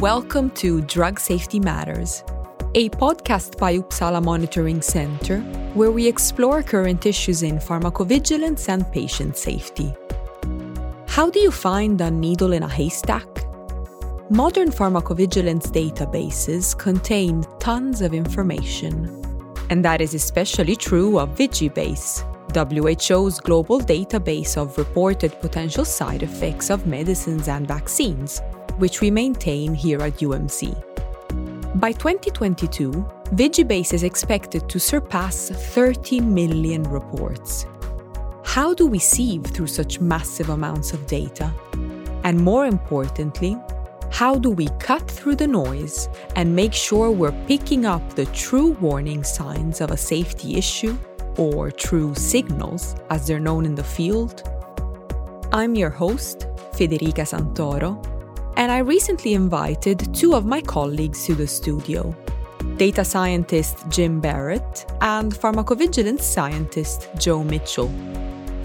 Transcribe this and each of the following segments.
Welcome to Drug Safety Matters, a podcast by Uppsala Monitoring Center where we explore current issues in pharmacovigilance and patient safety. How do you find a needle in a haystack? Modern pharmacovigilance databases contain tons of information, and that is especially true of Vigibase, WHO's global database of reported potential side effects of medicines and vaccines which we maintain here at UMC. By 2022, Vigibase is expected to surpass 30 million reports. How do we sieve through such massive amounts of data? And more importantly, how do we cut through the noise and make sure we're picking up the true warning signs of a safety issue, or true signals as they're known in the field? I'm your host, Federica Santoro, and I recently invited two of my colleagues to the studio data scientist Jim Barrett and pharmacovigilance scientist Joe Mitchell.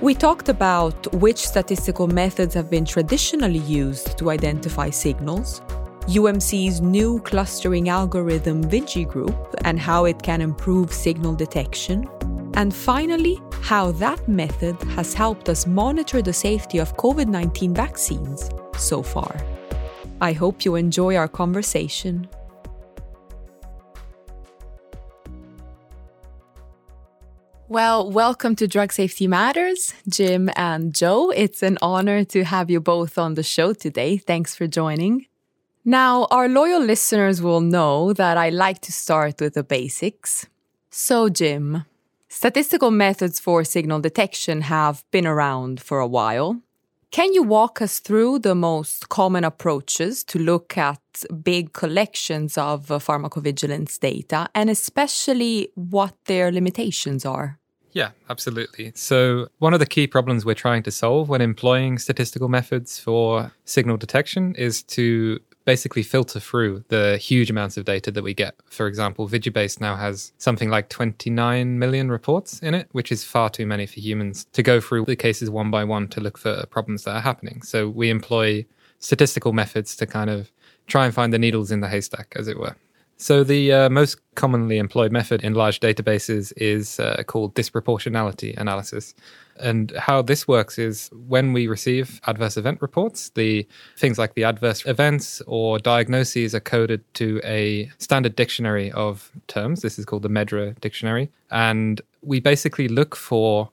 We talked about which statistical methods have been traditionally used to identify signals, UMC's new clustering algorithm VigiGroup and how it can improve signal detection, and finally, how that method has helped us monitor the safety of COVID 19 vaccines so far. I hope you enjoy our conversation. Well, welcome to Drug Safety Matters, Jim and Joe. It's an honor to have you both on the show today. Thanks for joining. Now, our loyal listeners will know that I like to start with the basics. So, Jim, statistical methods for signal detection have been around for a while. Can you walk us through the most common approaches to look at big collections of uh, pharmacovigilance data and especially what their limitations are? Yeah, absolutely. So, one of the key problems we're trying to solve when employing statistical methods for signal detection is to basically filter through the huge amounts of data that we get. For example, Vigibase now has something like 29 million reports in it, which is far too many for humans to go through the cases one by one to look for problems that are happening. So we employ statistical methods to kind of try and find the needles in the haystack, as it were. So, the uh, most commonly employed method in large databases is uh, called disproportionality analysis. And how this works is when we receive adverse event reports, the things like the adverse events or diagnoses are coded to a standard dictionary of terms. This is called the MedDRA dictionary. And we basically look for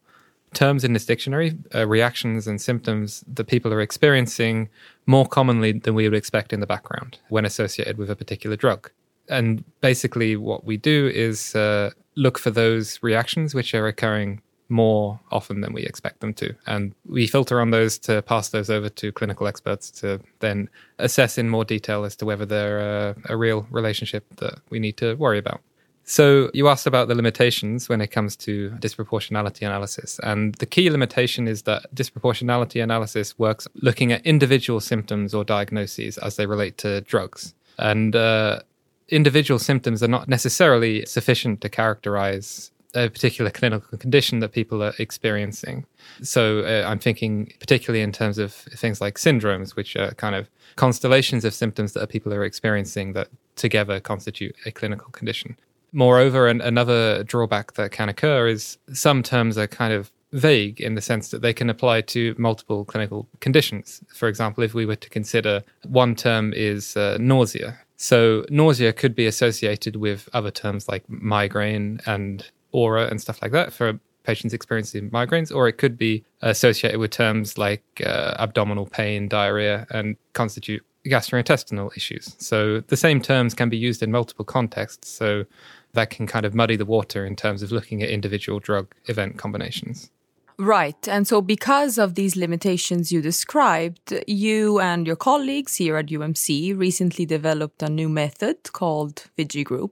terms in this dictionary, uh, reactions and symptoms that people are experiencing more commonly than we would expect in the background when associated with a particular drug and basically what we do is uh, look for those reactions which are occurring more often than we expect them to. And we filter on those to pass those over to clinical experts to then assess in more detail as to whether they're uh, a real relationship that we need to worry about. So you asked about the limitations when it comes to disproportionality analysis. And the key limitation is that disproportionality analysis works looking at individual symptoms or diagnoses as they relate to drugs. And uh, individual symptoms are not necessarily sufficient to characterize a particular clinical condition that people are experiencing. So uh, I'm thinking particularly in terms of things like syndromes, which are kind of constellations of symptoms that people are experiencing that together constitute a clinical condition. Moreover, and another drawback that can occur is some terms are kind of vague in the sense that they can apply to multiple clinical conditions. For example, if we were to consider one term is uh, nausea, so nausea could be associated with other terms like migraine and aura and stuff like that for patients experiencing migraines, or it could be associated with terms like uh, abdominal pain, diarrhea, and constitute gastrointestinal issues. So the same terms can be used in multiple contexts. So that can kind of muddy the water in terms of looking at individual drug event combinations. Right. And so, because of these limitations you described, you and your colleagues here at UMC recently developed a new method called VigiGroup.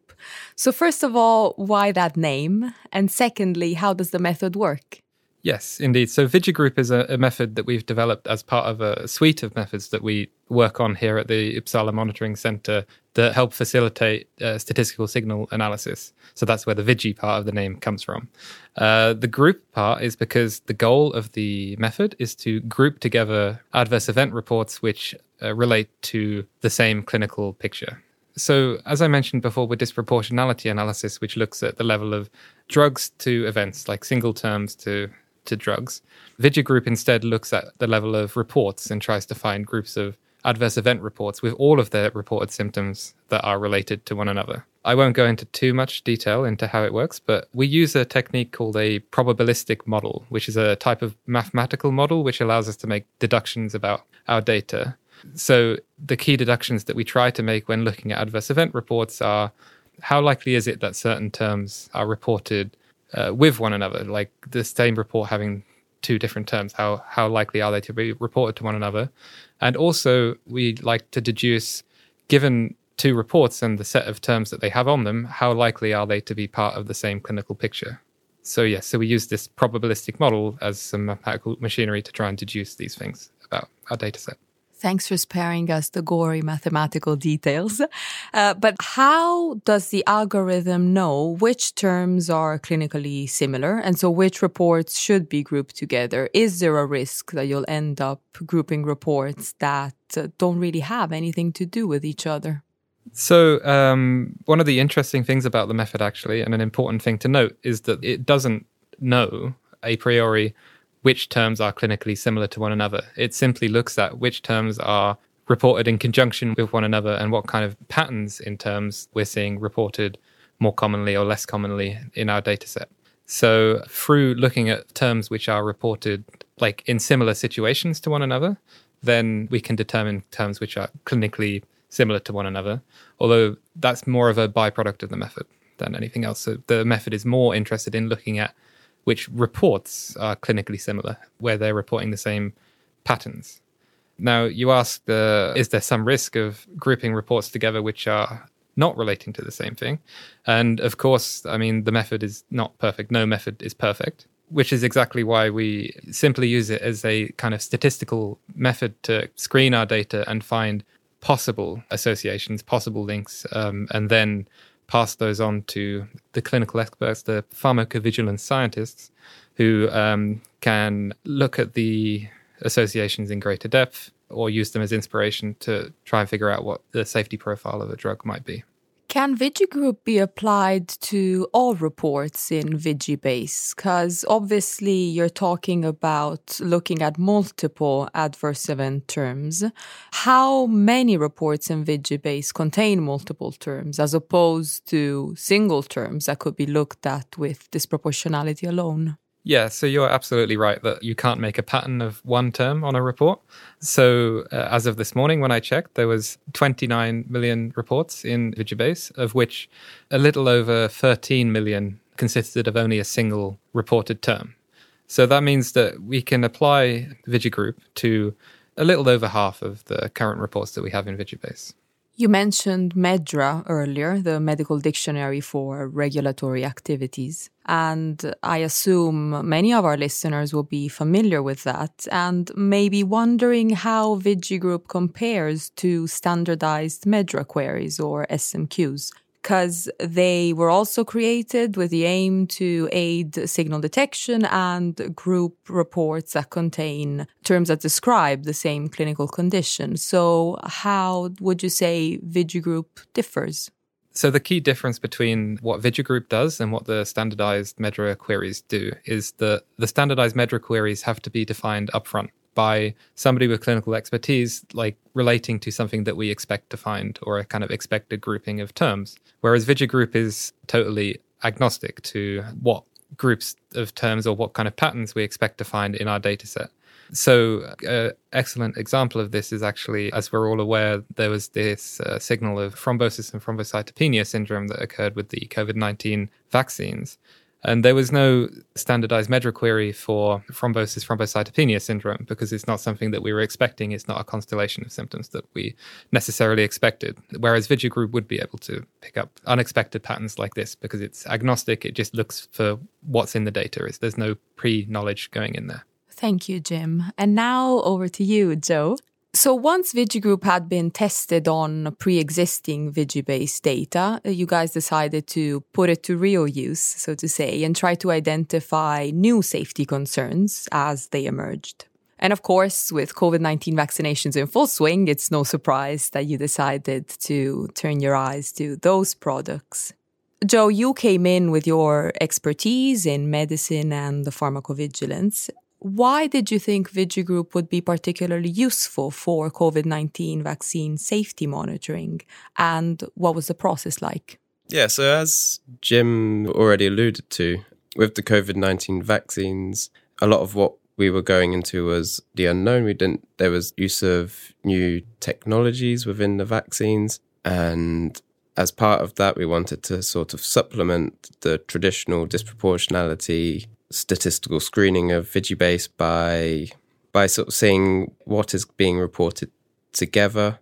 So, first of all, why that name? And secondly, how does the method work? Yes, indeed. So VigiGroup is a, a, method that we've developed as part of a suite of methods that we work on here at the Uppsala Monitoring Center that help facilitate uh, statistical signal analysis. So that's where the Vigi part of the name comes from. Uh, the group part is because the goal of the method is to group together adverse event reports which uh, relate to the same clinical picture. So, as I mentioned before, with disproportionality analysis, which looks at the level of drugs to events, like single terms to to drugs. VigiGroup instead looks at the level of reports and tries to find groups of adverse event reports with all of their reported symptoms that are related to one another. I won't go into too much detail into how it works, but we use a technique called a probabilistic model, which is a type of mathematical model which allows us to make deductions about our data. So, the key deductions that we try to make when looking at adverse event reports are how likely is it that certain terms are reported uh, with one another, like the same report having two different terms. How how likely are they to be reported to one another? And also, we like to deduce, given two reports and the set of terms that they have on them, how likely are they to be part of the same clinical picture? So yes, so we use this probabilistic model as some mathematical machinery to try and deduce these things about our data set. Thanks for sparing us the gory mathematical details. Uh, but how does the algorithm know which terms are clinically similar and so which reports should be grouped together? Is there a risk that you'll end up grouping reports that uh, don't really have anything to do with each other? So, um, one of the interesting things about the method, actually, and an important thing to note, is that it doesn't know a priori which terms are clinically similar to one another. It simply looks at which terms are reported in conjunction with one another and what kind of patterns in terms we're seeing reported more commonly or less commonly in our data set. So, through looking at terms which are reported like in similar situations to one another, then we can determine terms which are clinically similar to one another, although that's more of a byproduct of the method than anything else. So, the method is more interested in looking at which reports are clinically similar, where they're reporting the same patterns. Now, you asked, uh, is there some risk of grouping reports together which are not relating to the same thing? And of course, I mean, the method is not perfect. No method is perfect, which is exactly why we simply use it as a kind of statistical method to screen our data and find possible associations, possible links, um, and then pass those on to the clinical experts, the pharmacovigilance scientists, who um, can look at the associations in greater depth or use them as inspiration to try and figure out what the safety profile of a drug might be. Can VigiGroup be applied to all reports in VigiBase? Because obviously you're talking about looking at multiple adverse event terms. How many reports in VigiBase contain multiple terms as opposed to single terms that could be looked at with disproportionality alone? Yeah, so you're absolutely right that you can't make a pattern of one term on a report. So uh, as of this morning, when I checked, there was 29 million reports in Vigibase, of which a little over 13 million consisted of only a single reported term. So that means that we can apply VigiGroup to a little over half of the current reports that we have in Vigibase. You mentioned MedDRA earlier, the medical dictionary for regulatory activities. And I assume many of our listeners will be familiar with that and maybe wondering how VigiGroup compares to standardized MedDRA queries or SMQs because they were also created with the aim to aid signal detection and group reports that contain terms that describe the same clinical condition. So, how would you say VigiGroup differs? So, the key difference between what VigiGroup does and what the standardized MedDRA queries do is that the standardized MedDRA queries have to be defined upfront by somebody with clinical expertise, like relating to something that we expect to find or a kind of expected grouping of terms. Whereas VigiGroup is totally agnostic to what groups of terms or what kind of patterns we expect to find in our data set. So, an uh, excellent example of this is actually, as we're all aware, there was this uh, signal of thrombosis and thrombocytopenia syndrome that occurred with the COVID 19 vaccines. And there was no standardized MedDRA query for thrombosis thrombocytopenia syndrome because it's not something that we were expecting. It's not a constellation of symptoms that we necessarily expected. Whereas VigiGroup would be able to pick up unexpected patterns like this because it's agnostic. It just looks for what's in the data. There's no pre knowledge going in there. Thank you, Jim. And now over to you, Joe. So once VigiGroup had been tested on pre-existing VigiBase data, uh, you guys decided to put it to real use, so to say, and try to identify new safety concerns as they emerged. And of course, with COVID-19 vaccinations in full swing, it's no surprise that you decided to turn your eyes to those products. Joe, you came in with your expertise in medicine and the pharmacovigilance, why did you think VigiGroup would be particularly useful for COVID 19 vaccine safety monitoring? And what was the process like? Yeah, so as Jim already alluded to, with the COVID 19 vaccines, a lot of what we were going into was the unknown. We didn't, there was use of new technologies within the vaccines. And as part of that, we wanted to sort of supplement the traditional disproportionality statistical screening of Vigibase by by sort of seeing what is being reported together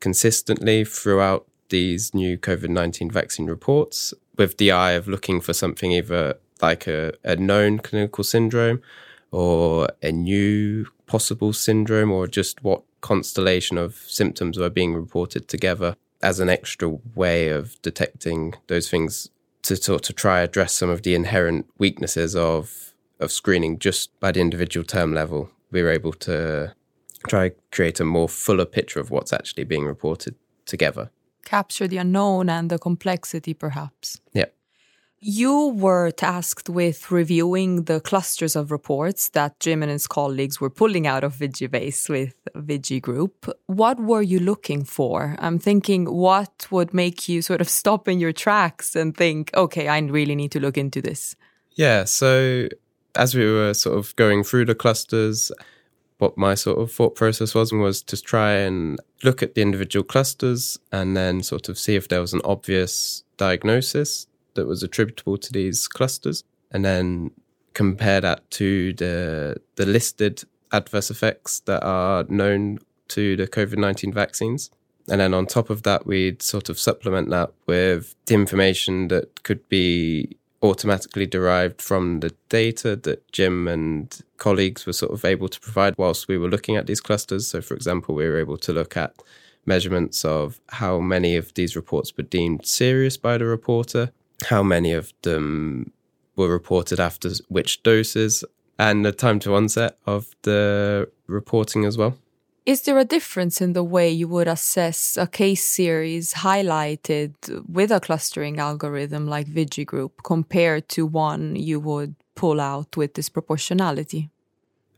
consistently throughout these new COVID nineteen vaccine reports, with the eye of looking for something either like a, a known clinical syndrome or a new possible syndrome or just what constellation of symptoms were being reported together as an extra way of detecting those things to sort of try address some of the inherent weaknesses of of screening just by the individual term level. We were able to try create a more fuller picture of what's actually being reported together. Capture the unknown and the complexity, perhaps. Yeah. You were tasked with reviewing the clusters of reports that Jim and his colleagues were pulling out of Vigibase with VigiGroup. What were you looking for? I'm thinking, what would make you sort of stop in your tracks and think, okay, I really need to look into this? Yeah. So, as we were sort of going through the clusters, what my sort of thought process was was to try and look at the individual clusters and then sort of see if there was an obvious diagnosis that was attributable to these clusters, and then compare that to the the listed adverse effects that are known to the COVID nineteen vaccines. And then on top of that, we'd sort of supplement that with the information that could be automatically derived from the data that Jim and colleagues were sort of able to provide whilst we were looking at these clusters. So, for example, we were able to look at measurements of how many of these reports were deemed serious by the reporter, how many of them were reported after which doses, and the time to onset of the reporting as well. Is there a difference in the way you would assess a case series highlighted with a clustering algorithm like VigiGroup compared to one you would pull out with disproportionality?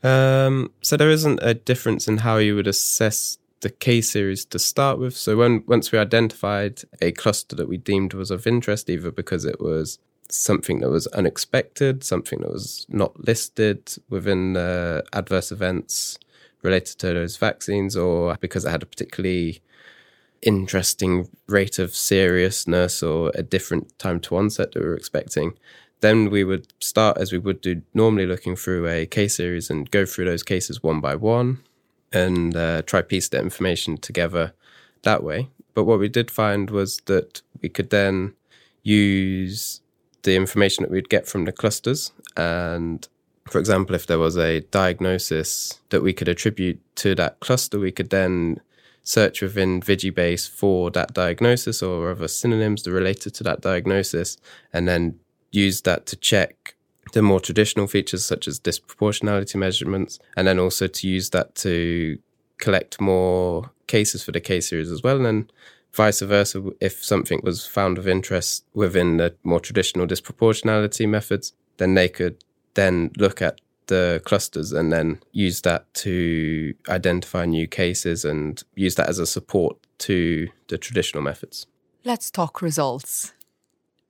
Um, so there isn't a difference in how you would assess the case series to start with. So when once we identified a cluster that we deemed was of interest, either because it was something that was unexpected, something that was not listed within the adverse events related to those vaccines, or because it had a particularly interesting rate of seriousness or a different time to onset that we were expecting, then we would start as we would do normally looking through a case series and go through those cases one by one and uh, try piece the information together that way. But what we did find was that we could then use the information that we'd get from the clusters and for example, if there was a diagnosis that we could attribute to that cluster, we could then search within Vigibase for that diagnosis or other synonyms that related to that diagnosis, and then use that to check the more traditional features such as disproportionality measurements, and then also to use that to collect more cases for the case series as well. And then vice versa, if something was found of interest within the more traditional disproportionality methods, then they could then look at the clusters and then use that to identify new cases and use that as a support to the traditional methods. Let's talk results.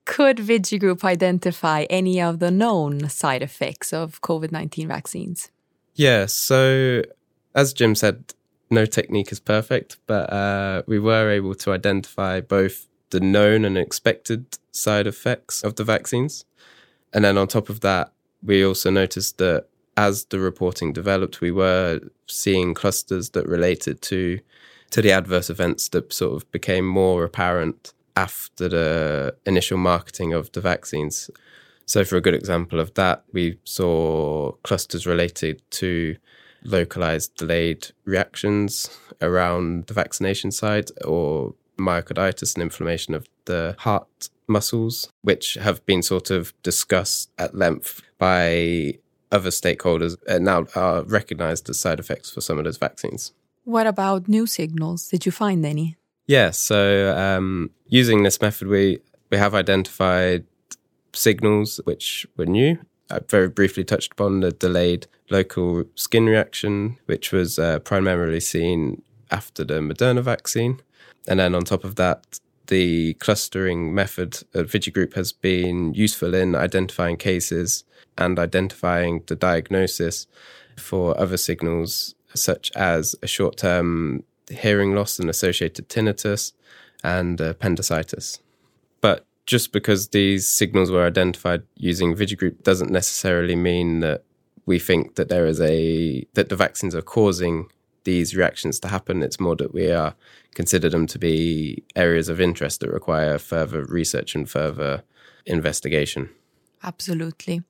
Could VigiGroup identify any of the known side effects of COVID 19 vaccines? Yeah, so as Jim said, no technique is perfect, but uh, we were able to identify both the known and expected side effects of the vaccines. And then on top of that, we also noticed that as the reporting developed, we were seeing clusters that related to to the adverse events that sort of became more apparent after the initial marketing of the vaccines. So, for a good example of that, we saw clusters related to localized delayed reactions around the vaccination site or myocarditis and inflammation of the heart muscles, which have been sort of discussed at length by other stakeholders and now are recognized as side effects for some of those vaccines. What about new signals? Did you find any? Yeah, so um, using this method, we, we have identified signals which were new. I very briefly touched upon the delayed local skin reaction, which was uh, primarily seen after the Moderna vaccine. And then on top of that, the clustering method at Vigigroup has been useful in identifying cases and identifying the diagnosis for other signals, such as a short term hearing loss and associated tinnitus and uh, appendicitis. But just because these signals were identified using Vigigroup doesn't necessarily mean that we think that there is a that the vaccines are causing these reactions to happen. It's more that we are consider them to be areas of interest that require further research and further investigation. Absolutely.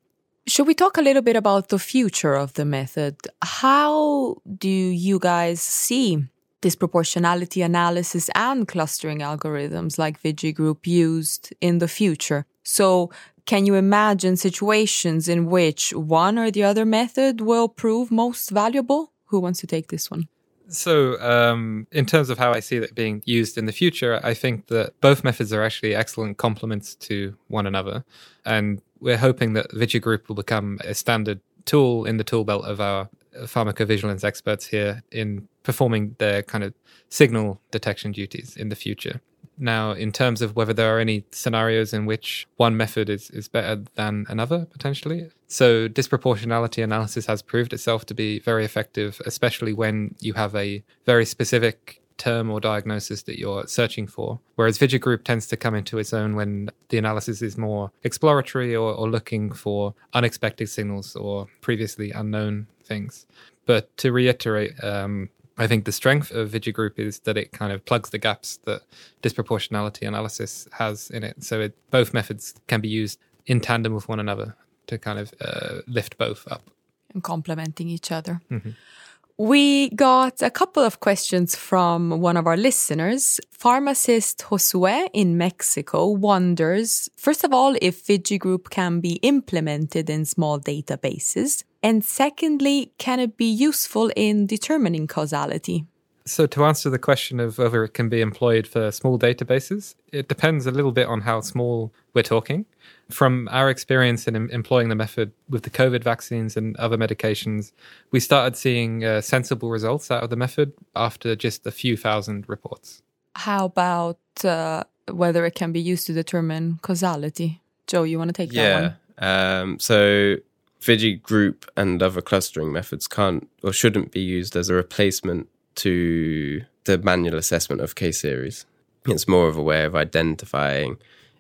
Should we talk a little bit about the future of the method? How do you guys see disproportionality analysis and clustering algorithms like Vigigroup used in the future? So, can you imagine situations in which one or the other method will prove most valuable? Who wants to take this one? So, um, in terms of how I see it being used in the future, I think that both methods are actually excellent complements to one another. And we're hoping that Vigigroup will become a standard tool in the tool belt of our pharmacovigilance experts here in performing their kind of signal detection duties in the future. Now, in terms of whether there are any scenarios in which one method is, is better than another, potentially. So, disproportionality analysis has proved itself to be very effective, especially when you have a very specific term or diagnosis that you're searching for. Whereas Vigigroup tends to come into its own when the analysis is more exploratory or, or looking for unexpected signals or previously unknown things. But to reiterate, um, I think the strength of Vigigroup is that it kind of plugs the gaps that disproportionality analysis has in it. So it, both methods can be used in tandem with one another to kind of uh, lift both up. And complementing each other. Mm-hmm. We got a couple of questions from one of our listeners. Pharmacist Josue in Mexico wonders, first of all, if Vigigroup can be implemented in small databases. And secondly, can it be useful in determining causality? So, to answer the question of whether it can be employed for small databases, it depends a little bit on how small we're talking. From our experience in employing the method with the COVID vaccines and other medications, we started seeing uh, sensible results out of the method after just a few thousand reports. How about uh, whether it can be used to determine causality? Joe, you want to take yeah. that one? Um, so, Vigigroup and other clustering methods can't or shouldn't be used as a replacement to the manual assessment of case series. It's more of a way of identifying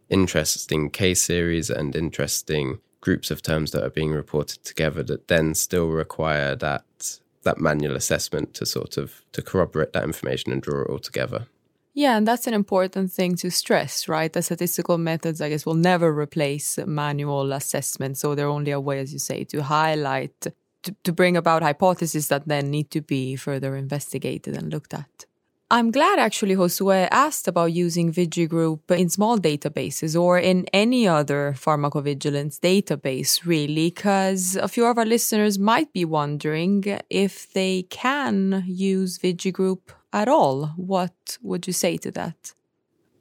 interesting case series and interesting groups of terms that are being reported together that then still require that that manual assessment to sort of to corroborate that information and draw it all together. Yeah, and that's an important thing to stress, right? The statistical methods, I guess, will never replace manual assessment. So they're only a way, as you say, to highlight to, to bring about hypotheses that then need to be further investigated and looked at. I'm glad actually Josue asked about using Vigigroup in small databases or in any other pharmacovigilance database, really, because a few of our listeners might be wondering if they can use Vigigroup at all. What would you say to that?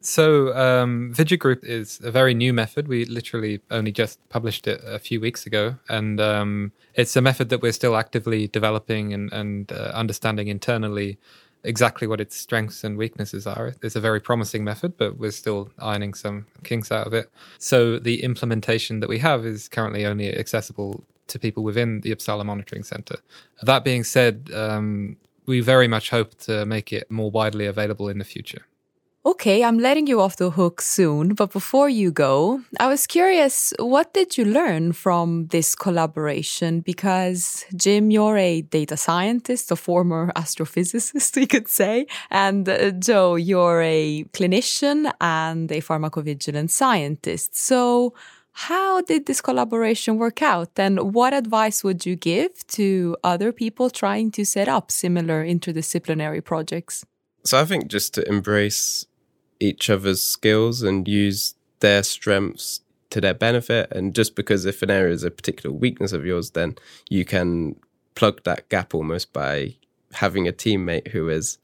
So, um, Vigigroup is a very new method. We literally only just published it a few weeks ago. And um, it's a method that we're still actively developing and, and uh, understanding internally exactly what its strengths and weaknesses are. It's a very promising method, but we're still ironing some kinks out of it. So, the implementation that we have is currently only accessible to people within the Uppsala Monitoring Center. That being said, um, we very much hope to make it more widely available in the future. Okay, I'm letting you off the hook soon, but before you go, I was curious, what did you learn from this collaboration? Because Jim, you're a data scientist, a former astrophysicist, we could say, and uh, Joe, you're a clinician and a pharmacovigilance scientist. So, how did this collaboration work out? And what advice would you give to other people trying to set up similar interdisciplinary projects? So I think just to embrace each other's skills and use their strengths to their benefit. And just because if an area is a particular weakness of yours, then you can plug that gap almost by having a teammate who is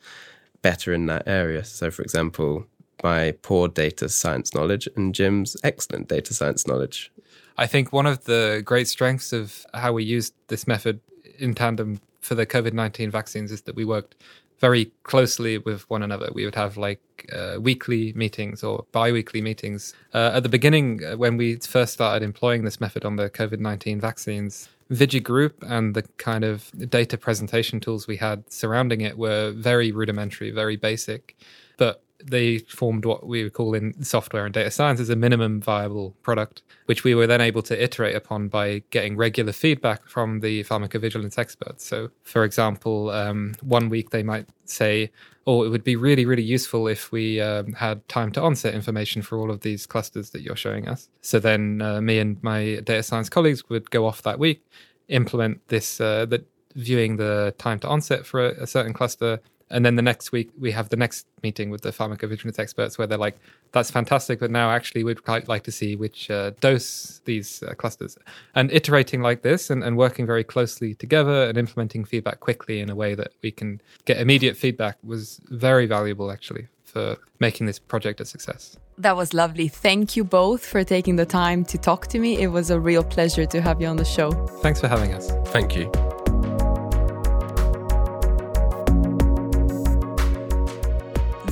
better in that area. So, for example, my poor data science knowledge and Jim's excellent data science knowledge. I think one of the great strengths of how we used this method in tandem for the COVID 19 vaccines is that we worked very closely with one another. We would have like uh, weekly meetings or bi weekly meetings. Uh, at the beginning, uh, when we first started employing this method on the COVID 19 vaccines, VigiGroup and the kind of data presentation tools we had surrounding it were very rudimentary, very basic. But they formed what we call in software and data science as a minimum viable product, which we were then able to iterate upon by getting regular feedback from the pharmacovigilance experts. So, for example, um, one week they might say, "Oh, it would be really, really useful if we um, had time to onset information for all of these clusters that you're showing us." So then, uh, me and my data science colleagues would go off that week, implement this, uh, that viewing the time to onset for a, a certain cluster and then the next week we have the next meeting with the pharmacovigilance experts where they're like, "That's fantastic, but now actually we'd quite like to see which uh, dose these uh, clusters." And iterating like this and, and working very closely together and implementing feedback quickly in a way that we can get immediate feedback was very valuable actually for making this project a success. That was lovely. Thank you both for taking the time to talk to me. It was a real pleasure to have you on the show. Thanks for having us. Thank you.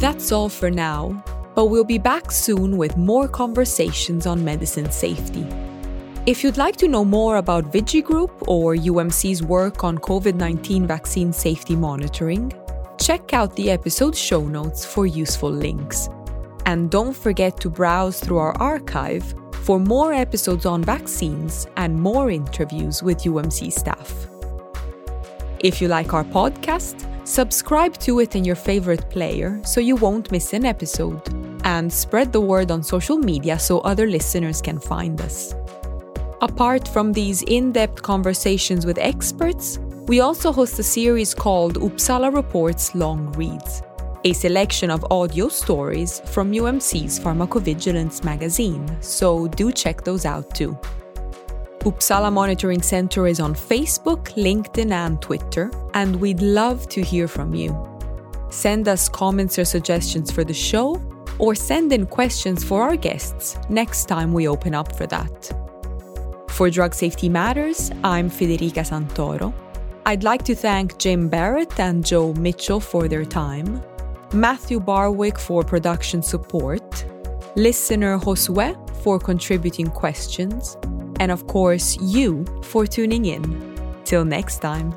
That's all for now, but we'll be back soon with more conversations on medicine safety. If you'd like to know more about VigiGroup or UMC's work on COVID 19 vaccine safety monitoring, check out the episode show notes for useful links. And don't forget to browse through our archive for more episodes on vaccines and more interviews with UMC staff. If you like our podcast, Subscribe to it in your favorite player so you won't miss an episode, and spread the word on social media so other listeners can find us. Apart from these in depth conversations with experts, we also host a series called Uppsala Reports Long Reads, a selection of audio stories from UMC's Pharmacovigilance magazine, so do check those out too. Uppsala Monitoring Center is on Facebook, LinkedIn, and Twitter, and we'd love to hear from you. Send us comments or suggestions for the show, or send in questions for our guests next time we open up for that. For Drug Safety Matters, I'm Federica Santoro. I'd like to thank Jim Barrett and Joe Mitchell for their time, Matthew Barwick for production support, listener Josue for contributing questions, and of course, you for tuning in. Till next time.